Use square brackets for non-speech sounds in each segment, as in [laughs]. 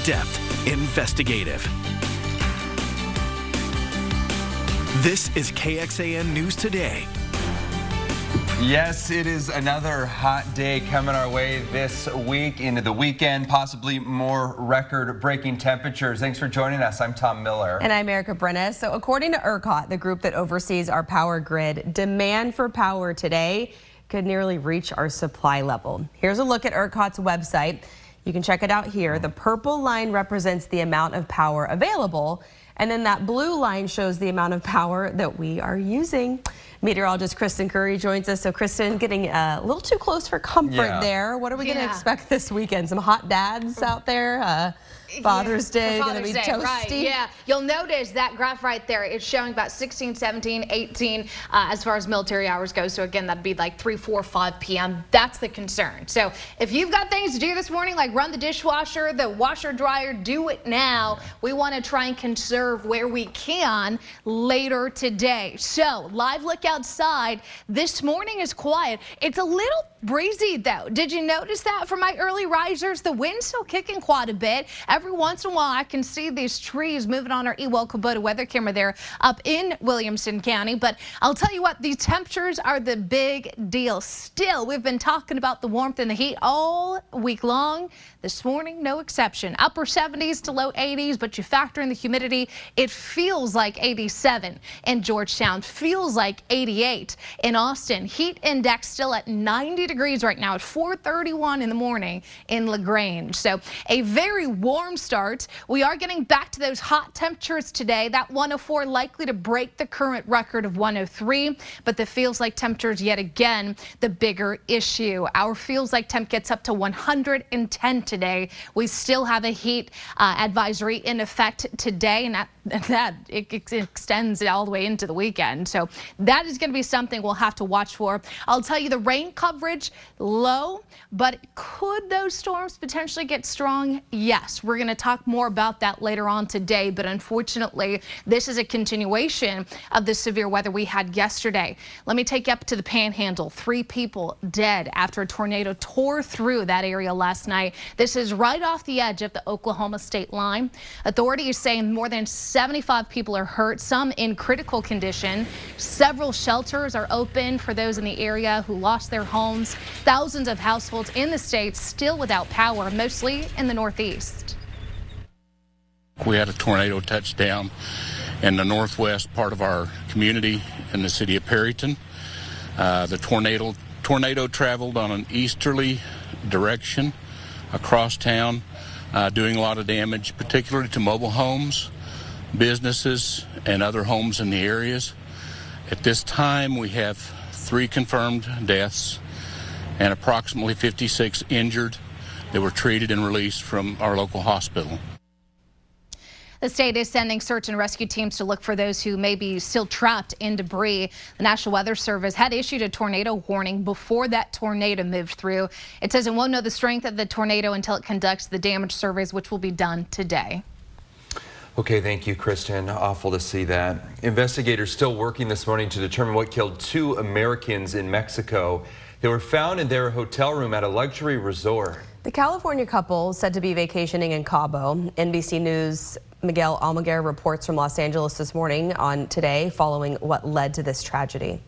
in-depth, investigative. This is KXAN News Today. Yes, it is another hot day coming our way this week into the weekend, possibly more record-breaking temperatures. Thanks for joining us. I'm Tom Miller. And I'm Erica Brenna. So according to ERCOT, the group that oversees our power grid, demand for power today could nearly reach our supply level. Here's a look at ERCOT's website. You can check it out here. The purple line represents the amount of power available, and then that blue line shows the amount of power that we are using. Meteorologist Kristen Currie joins us. So Kristen, getting a little too close for comfort yeah. there. What are we yeah. going to expect this weekend? Some hot dads out there? Uh, Father's yeah, Day going to be Day, toasty. Right, yeah. You'll notice that graph right there. It's showing about 16, 17, 18 uh, as far as military hours go. So again, that'd be like 3, 4, 5 p.m. That's the concern. So if you've got things to do this morning, like run the dishwasher, the washer dryer, do it now. We want to try and conserve where we can later today. So live look outside. This morning is quiet. It's a little breezy though. Did you notice that for my early risers? The wind's still kicking quite a bit. Every once in a while I can see these trees moving on our Ewald Kubota weather camera there up in Williamson County. But I'll tell you what, these temperatures are the big deal. Still, we've been talking about the warmth and the heat all week long. This morning, no exception. Upper 70s to low 80s, but you factor in the humidity, it feels like 87 in Georgetown, feels like 88 in Austin. Heat index still at 90 degrees right now at 431 in the morning in LaGrange. So a very warm start. We are getting back to those hot temperatures today. That 104 likely to break the current record of 103, but the feels like temperatures yet again the bigger issue. Our feels like temp gets up to 110 today. We still have a heat uh, advisory in effect today, and that, [laughs] that it, extends all the way into the weekend. So that is going to be something we'll have to watch for. I'll tell you the rain coverage low, but could those storms potentially get strong? Yes, we're going to talk more about that later on today, but unfortunately, this is a continuation of the severe weather we had yesterday. Let me take you up to the panhandle. Three people dead after a tornado tore through that area last night. This is right off the edge of the Oklahoma state line. Authorities saying more than 75 people are hurt, some in critical condition. Several shelters are open for those in the area who lost their homes. Thousands of households in the state still without power, mostly in the Northeast. We had a tornado touchdown in the northwest part of our community in the city of Perryton. Uh, the tornado tornado traveled on an easterly direction across town, uh, doing a lot of damage, particularly to mobile homes, businesses, and other homes in the areas. At this time, we have three confirmed deaths and approximately 56 injured that were treated and released from our local hospital. The state is sending search and rescue teams to look for those who may be still trapped in debris. The National Weather Service had issued a tornado warning before that tornado moved through. It says it won't know the strength of the tornado until it conducts the damage surveys, which will be done today. Okay, thank you, Kristen. Awful to see that. Investigators still working this morning to determine what killed two Americans in Mexico. They were found in their hotel room at a luxury resort. The California couple said to be vacationing in Cabo. NBC News Miguel Almaguer reports from Los Angeles this morning on today following what led to this tragedy.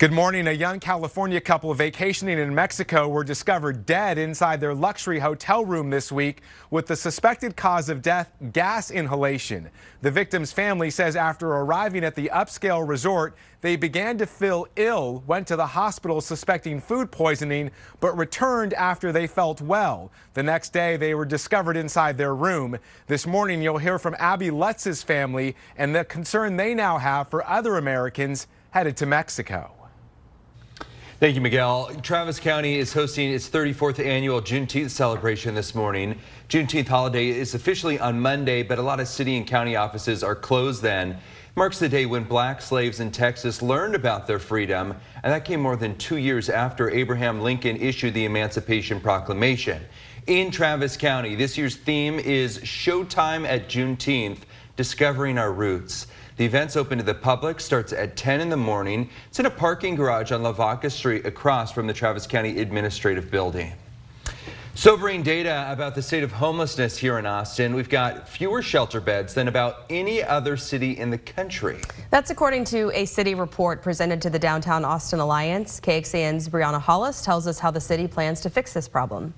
Good morning. A young California couple vacationing in Mexico were discovered dead inside their luxury hotel room this week with the suspected cause of death gas inhalation. The victim's family says after arriving at the upscale resort, they began to feel ill, went to the hospital suspecting food poisoning, but returned after they felt well. The next day, they were discovered inside their room. This morning, you'll hear from Abby Lutz's family and the concern they now have for other Americans headed to Mexico. Thank you, Miguel. Travis County is hosting its 34th annual Juneteenth celebration this morning. Juneteenth holiday is officially on Monday, but a lot of city and county offices are closed then. It marks the day when black slaves in Texas learned about their freedom, and that came more than two years after Abraham Lincoln issued the Emancipation Proclamation. In Travis County, this year's theme is Showtime at Juneteenth, Discovering Our Roots. The event's open to the public, starts at 10 in the morning. It's in a parking garage on Lavaca Street across from the Travis County Administrative Building. Sobering data about the state of homelessness here in Austin. We've got fewer shelter beds than about any other city in the country. That's according to a city report presented to the Downtown Austin Alliance. KXAN's Brianna Hollis tells us how the city plans to fix this problem.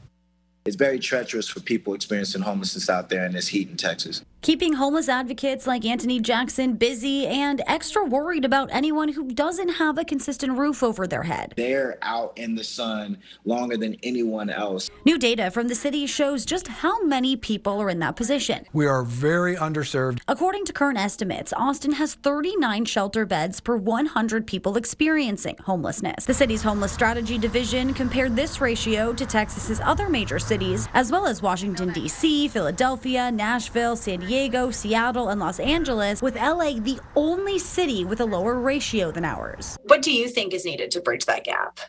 It's very treacherous for people experiencing homelessness out there in this heat in Texas keeping homeless advocates like Anthony Jackson busy and extra worried about anyone who doesn't have a consistent roof over their head. They're out in the sun longer than anyone else. New data from the city shows just how many people are in that position. We are very underserved. According to current estimates, Austin has 39 shelter beds per 100 people experiencing homelessness. The city's homeless strategy division compared this ratio to Texas's other major cities, as well as Washington, D.C., Philadelphia, Nashville, San Diego Diego, Seattle, and Los Angeles, with LA the only city with a lower ratio than ours. What do you think is needed to bridge that gap?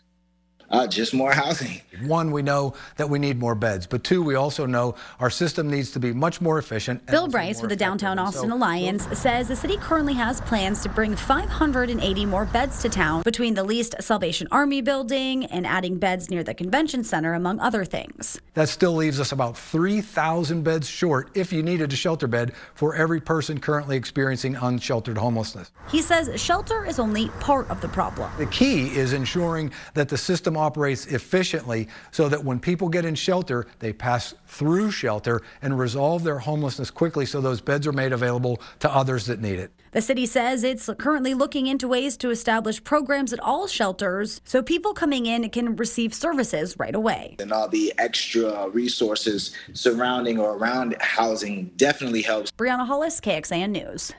Uh, just more housing. [laughs] One, we know that we need more beds, but two, we also know our system needs to be much more efficient. Bill Brice with the Downtown Austin so, Alliance says the city currently has plans to bring 580 more beds to town between the leased Salvation Army building and adding beds near the convention center, among other things. That still leaves us about 3,000 beds short if you needed a shelter bed for every person currently experiencing unsheltered homelessness. He says shelter is only part of the problem. The key is ensuring that the system operates efficiently so that when people get in shelter, they pass through shelter and resolve their homelessness quickly so those beds are made available to others that need it. The city says it's currently looking into ways to establish programs at all shelters so people coming in can receive services right away. And all the extra resources surrounding or around housing definitely helps. Brianna Hollis, KXAN News.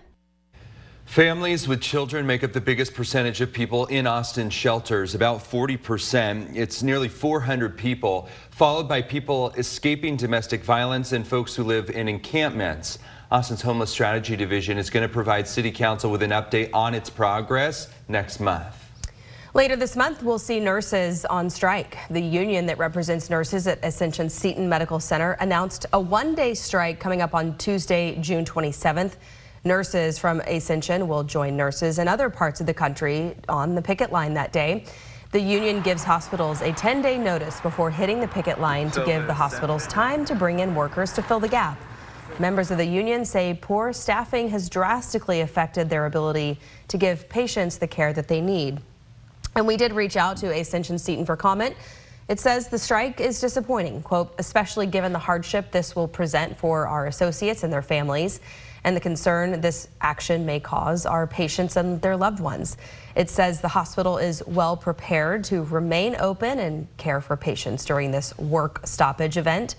Families with children make up the biggest percentage of people in Austin shelters, about 40%. It's nearly 400 people, followed by people escaping domestic violence and folks who live in encampments. Austin's Homeless Strategy Division is going to provide City Council with an update on its progress next month. Later this month, we'll see nurses on strike. The union that represents nurses at Ascension Seton Medical Center announced a one-day strike coming up on Tuesday, June 27th. Nurses from Ascension will join nurses in other parts of the country on the picket line that day. The union gives hospitals a 10-day notice before hitting the picket line to give the hospitals time to bring in workers to fill the gap. Members of the union say poor staffing has drastically affected their ability to give patients the care that they need. And we did reach out to Ascension Seton for comment. It says the strike is disappointing, quote, especially given the hardship this will present for our associates and their families and the concern this action may cause our patients and their loved ones. It says the hospital is well prepared to remain open and care for patients during this work stoppage event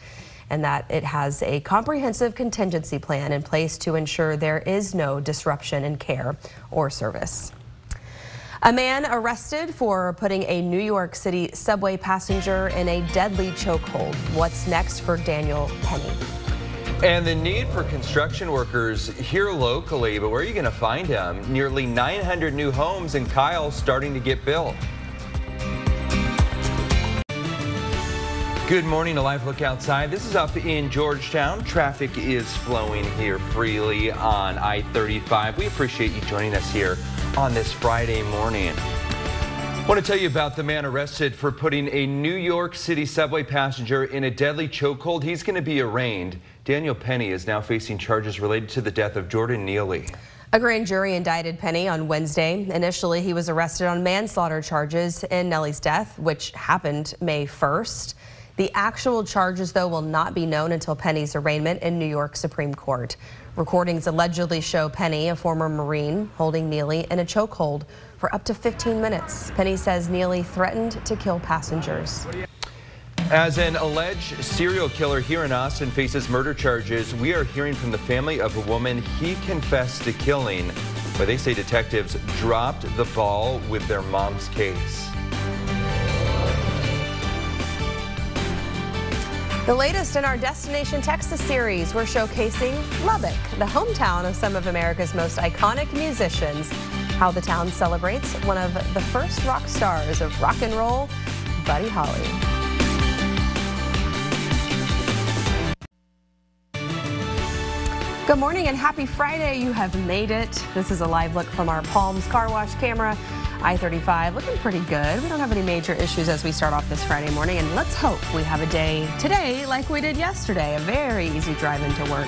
and that it has a comprehensive contingency plan in place to ensure there is no disruption in care or service. A man arrested for putting a New York City subway passenger in a deadly chokehold. What's next for Daniel Penny? And the need for construction workers here locally, but where are you going to find them? Nearly 900 new homes in Kyle starting to get built. Good morning, a live look outside. This is up in Georgetown. Traffic is flowing here freely on I-35. We appreciate you joining us here on this Friday morning. I want to tell you about the man arrested for putting a New York City subway passenger in a deadly chokehold. He's going to be arraigned. Daniel Penny is now facing charges related to the death of Jordan Neely. A grand jury indicted Penny on Wednesday. Initially, he was arrested on manslaughter charges in Neely's death, which happened May 1st. The actual charges, though, will not be known until Penny's arraignment in New York Supreme Court. Recordings allegedly show Penny, a former Marine, holding Neely in a chokehold for up to 15 minutes. Penny says Neely threatened to kill passengers. As an alleged serial killer here in Austin faces murder charges, we are hearing from the family of a woman he confessed to killing, but they say detectives dropped the ball with their mom's case. The latest in our Destination Texas series, we're showcasing Lubbock, the hometown of some of America's most iconic musicians. How the town celebrates one of the first rock stars of rock and roll, Buddy Holly. Good morning and happy Friday. You have made it. This is a live look from our Palms car wash camera. I-35 looking pretty good. We don't have any major issues as we start off this Friday morning. And let's hope we have a day today like we did yesterday. A very easy drive into work.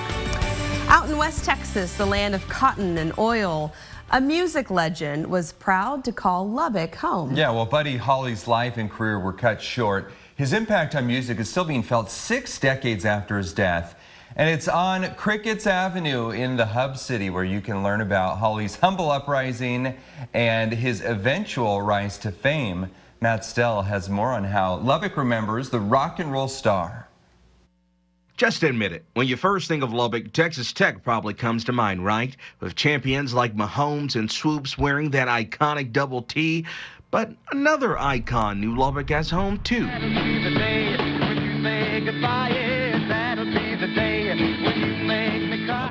Out in West Texas, the land of cotton and oil, a music legend was proud to call Lubbock home. Yeah, well, Buddy Holly's life and career were cut short. His impact on music is still being felt six decades after his death. And it's on Crickets Avenue in the Hub City where you can learn about Holly's humble uprising and his eventual rise to fame. Matt Stell has more on how Lubbock remembers the rock and roll star. Just admit it. When you first think of Lubbock, Texas Tech probably comes to mind, right? With champions like Mahomes and Swoops wearing that iconic double T. But another icon knew Lubbock as home, too.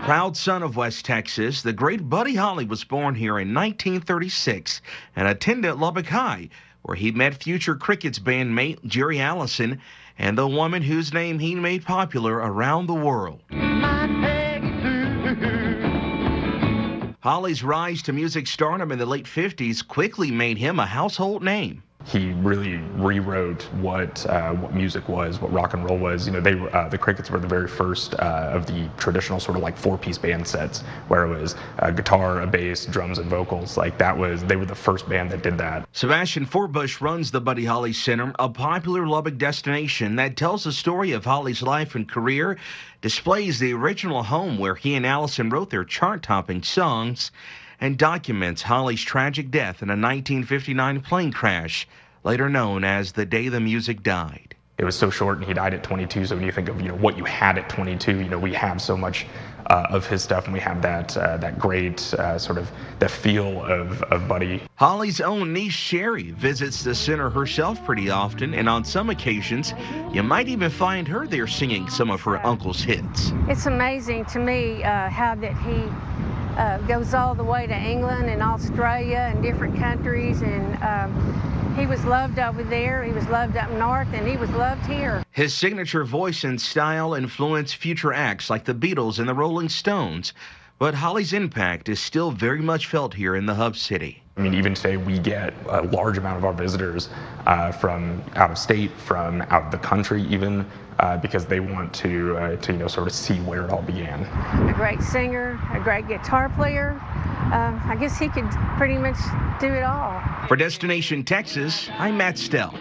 Proud son of West Texas, the great Buddy Holly was born here in 1936 and attended Lubbock High, where he met future Crickets bandmate Jerry Allison and the woman whose name he made popular around the world. Holly's rise to music stardom in the late 50s quickly made him a household name he really rewrote what uh, what music was, what rock and roll was. You know, they uh, the Crickets were the very first uh, of the traditional sort of like four-piece band sets, where it was a guitar, a bass, drums, and vocals. Like that was they were the first band that did that. Sebastian Forbush runs the Buddy Holly Center, a popular Lubbock destination that tells the story of Holly's life and career, displays the original home where he and Allison wrote their chart-topping songs and documents Holly's tragic death in a 1959 plane crash, later known as the day the music died. It was so short, and he died at 22. So when you think of you know what you had at 22, you know we have so much uh, of his stuff, and we have that uh, that great uh, sort of the feel of of Buddy. Holly's own niece Sherry visits the center herself pretty often, and on some occasions, you might even find her there singing some of her uncle's hits. It's amazing to me uh, how that he uh, goes all the way to England and Australia and different countries. And um, he was loved over there, he was loved up north, and he was loved here. His signature voice and style influenced future acts like the Beatles and the Rolling Stones. But Holly's impact is still very much felt here in the hub city. I mean, even today, we get a large amount of our visitors uh, from out of state, from out of the country, even uh, because they want to, uh, to, you know, sort of see where it all began. A great singer, a great guitar player. Um, I guess he could pretty much do it all. For Destination Texas, I'm Matt Stell.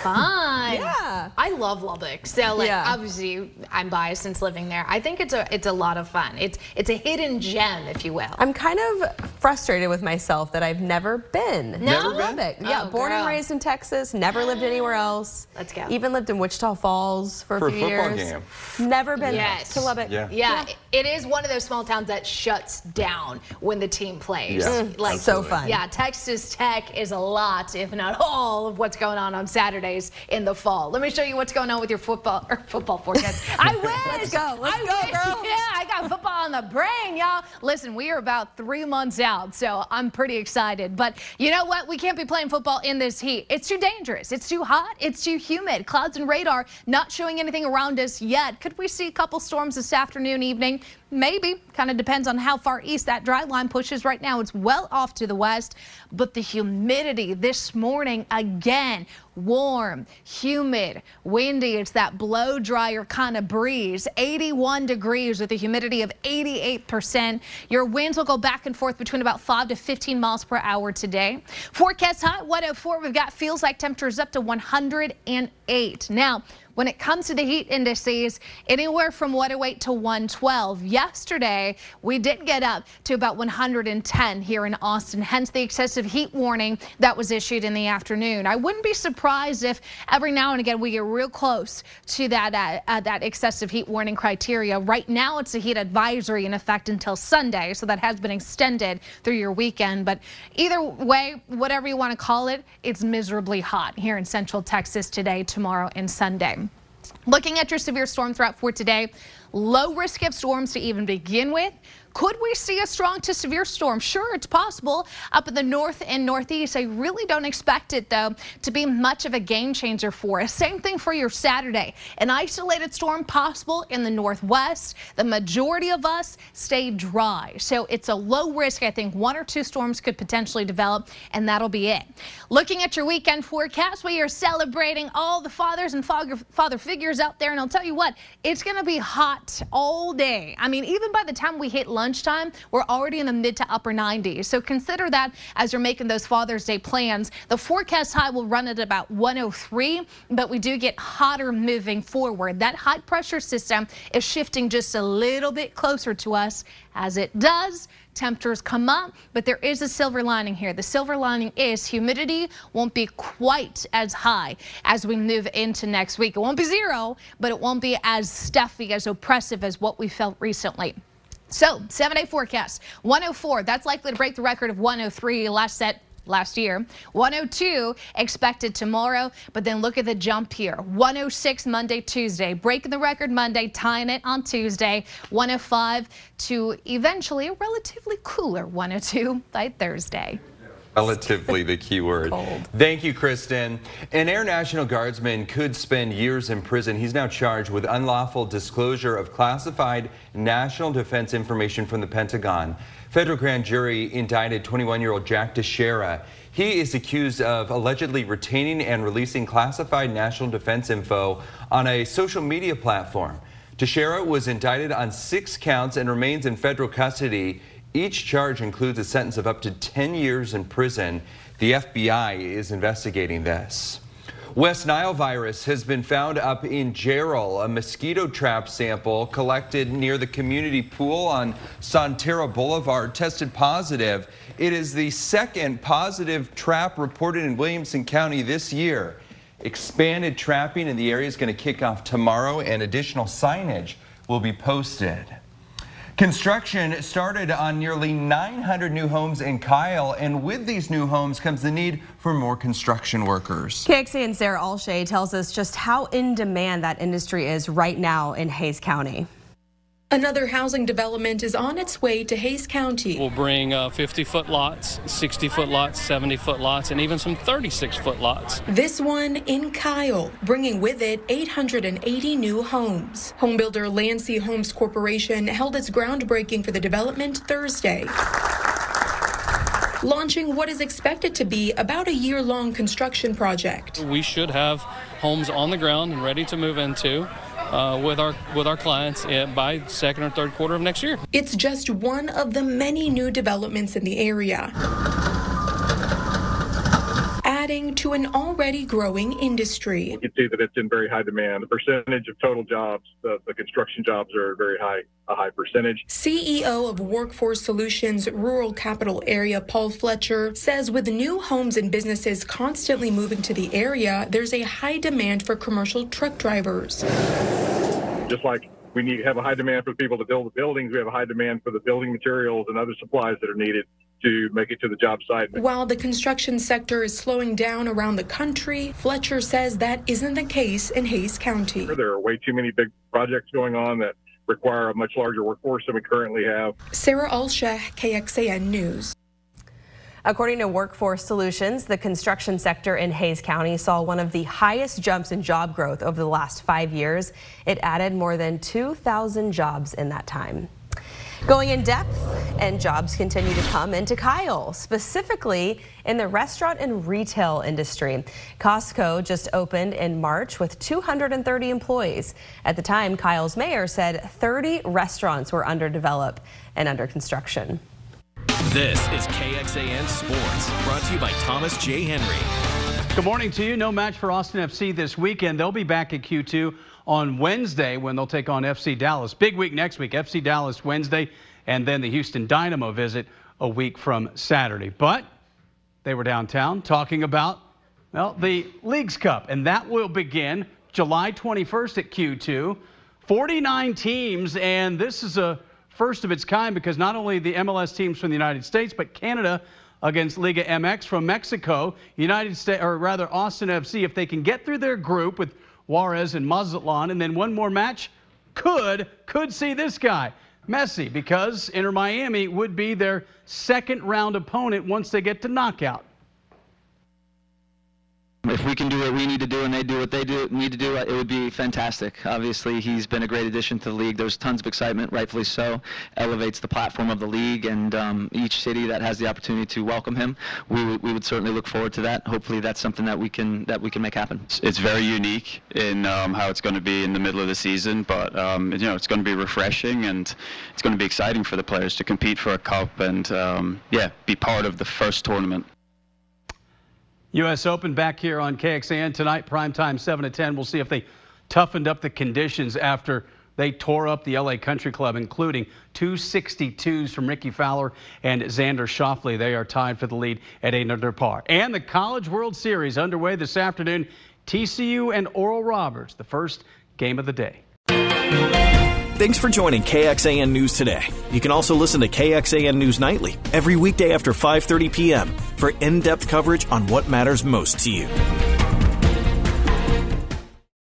Fun. Yeah. I love Lubbock. So like Yeah. obviously I'm biased since living there. I think it's a it's a lot of fun. It's it's a hidden gem, if you will. I'm kind of frustrated with myself that I've never been. No? Never to been? Lubbock. Yeah, Oh, born and raised in Texas, never lived anywhere [gasps] else. Let's go. Even lived in Wichita Falls for a For a few football years. game. Never been Yes. to Lubbock. Yeah. Yeah, it is one of those small towns that shuts down when the team plays. Yeah, Mm, like so fun. Yeah, Texas Tech is a lot, if not all, of what's going on on Saturdays in the fall. Let me show you what's going on with your football or football forecast. [laughs] I wish. Let's go. Let's I go, wish. girl. Yeah, I got football on the brain, y'all. Listen, we are about three months out, so I'm pretty excited. But you know what? We can't be playing football in this heat. It's too dangerous. It's too hot. It's too humid. Clouds and radar not showing anything around us yet. Could we see a couple storms this afternoon, evening? Maybe. Kind of depends on how far east that dry line pushes. Right now, it's well off to the west, but the humidity this morning again warm, humid, windy. It's that blow dryer kind of breeze. 81 degrees with a humidity of 88%. Your winds will go back and forth between about 5 to 15 miles per hour today. Forecast high 104. We've got feels like temperatures up to 108. Now, when it comes to the heat indices, anywhere from 108 to 112. Yesterday, we did get up to about 110 here in Austin, hence the excessive heat warning that was issued in the afternoon. I wouldn't be surprised if every now and again we get real close to that uh, uh, that excessive heat warning criteria. Right now, it's a heat advisory in effect until Sunday, so that has been extended through your weekend. But either way, whatever you want to call it, it's miserably hot here in central Texas today, tomorrow, and Sunday. Looking at your severe storm threat for today, low risk of storms to even begin with. Could we see a strong to severe storm? Sure, it's possible up in the north and northeast. I really don't expect it, though, to be much of a game changer for us. Same thing for your Saturday. An isolated storm possible in the northwest. The majority of us stay dry, so it's a low risk. I think one or two storms could potentially develop, and that'll be it. Looking at your weekend forecast, we are celebrating all the fathers and father, figures out there, and I'll tell you what, it's going to be hot all day. I mean, even by the time we hit lunchtime, we're already in the mid to upper 90s. So consider that as you're making those Father's Day plans. The forecast high will run at about 103, but we do get hotter moving forward. That high pressure system is shifting just a little bit closer to us. As it does, temperatures come up, but there is a silver lining here. The silver lining is humidity won't be quite as high as we move into next week. It won't be zero, but it won't be as stuffy, as oppressive as what we felt recently. So, seven day forecast 104. That's likely to break the record of 103 last set last year. 102 expected tomorrow, but then look at the jump here. 106 Monday, Tuesday, breaking the record Monday, tying it on Tuesday. 105 to eventually a relatively cooler 102 by Thursday. Relatively the key word. Cold. Thank you, Kristen. An Air National Guardsman could spend years in prison. He's now charged with unlawful disclosure of classified national defense information from the Pentagon. Federal grand jury indicted 21-year-old Jack Teixeira. He is accused of allegedly retaining and releasing classified national defense info on a social media platform. Teixeira was indicted on six counts and remains in federal custody. Each charge includes a sentence of up to 10 years in prison. The FBI is investigating this. West Nile virus has been found up in Jarrell. A mosquito trap sample collected near the community pool on Sonterra Boulevard tested positive. It is the second positive trap reported in Williamson County this year. Expanded trapping in the area is going to kick off tomorrow and additional signage will be posted. Construction started on nearly 900 new homes in Kyle, and with these new homes comes the need for more construction workers. KXAN Sarah Alshay tells us just how in demand that industry is right now in Hays County. Another housing development is on its way to Hays County. We'll bring 50 uh, foot lots, 60 foot lots, 70 foot lots, and even some 36 foot lots. This one in Kyle, bringing with it 880 new homes. Homebuilder Landsea Homes Corporation held its groundbreaking for the development Thursday launching what is expected to be about a year long construction project. We should have homes on the ground and ready to move into uh, with our with our clients by second or third quarter of next year. It's just one of the many new developments in the area adding to an already growing industry. You can see that it's in very high demand. The percentage of total jobs, the, the construction jobs are very high, a high percentage. CEO of Workforce Solutions Rural Capital Area, Paul Fletcher, says with new homes and businesses constantly moving to the area, there's a high demand for commercial truck drivers. Just like we need have a high demand for people to build the buildings, we have a high demand for the building materials and other supplies that are needed to make it to the job site. While the construction sector is slowing down around the country, Fletcher says that isn't the case in Hays County. There are way too many big projects going on that require a much larger workforce than we currently have. Sarah Alsha, KXAN News. According to Workforce Solutions, the construction sector in Hays County saw one of the highest jumps in job growth over the last five years. It added more than 2,000 jobs in that time. Going in depth, and jobs continue to come into Kyle, specifically in the restaurant and retail industry. Costco just opened in March with 230 employees. At the time, Kyle's mayor said 30 restaurants were underdeveloped and under construction. This is KXAN Sports, brought to you by Thomas J. Henry. Good morning to you. No match for Austin FC this weekend. They'll be back at Q2 on Wednesday when they'll take on FC Dallas. Big week next week. FC Dallas Wednesday, and then the Houston Dynamo visit a week from Saturday. But they were downtown talking about, well, the Leagues Cup, and that will begin July 21st at Q2. 49 teams, and this is a first of its kind because not only the MLS teams from the United States, but Canada against Liga MX from Mexico, United States, or rather Austin FC, if they can get through their group with Juarez and Mazatlan, and then one more match could could see this guy. Messi because Inter Miami would be their second round opponent once they get to knockout. If we can do what we need to do and they do what they do need to do, it would be fantastic. Obviously, he's been a great addition to the league. There's tons of excitement, rightfully so. Elevates the platform of the league, and um, each city that has the opportunity to welcome him, we, we would certainly look forward to that. Hopefully, that's something that we can that we can make happen. it's very unique in um, how it's going to be in the middle of the season, but um, you know it's going to be refreshing and it's going to be exciting for the players to compete for a cup and um, yeah, be part of the first tournament. U.S. Open back here on KXAN tonight, prime time 7 to 10. We'll see if they toughened up the conditions after they tore up the LA Country Club, including two 62s from Rickie Fowler and Xander Schauffele. They are tied for the lead at 8 under par. And the College World Series underway this afternoon. TCU and Oral Roberts, the first game of the day. Thanks for joining KXAN News today. You can also listen to KXAN News Nightly every weekday after 5:30 p.m. for in-depth coverage on what matters most to you.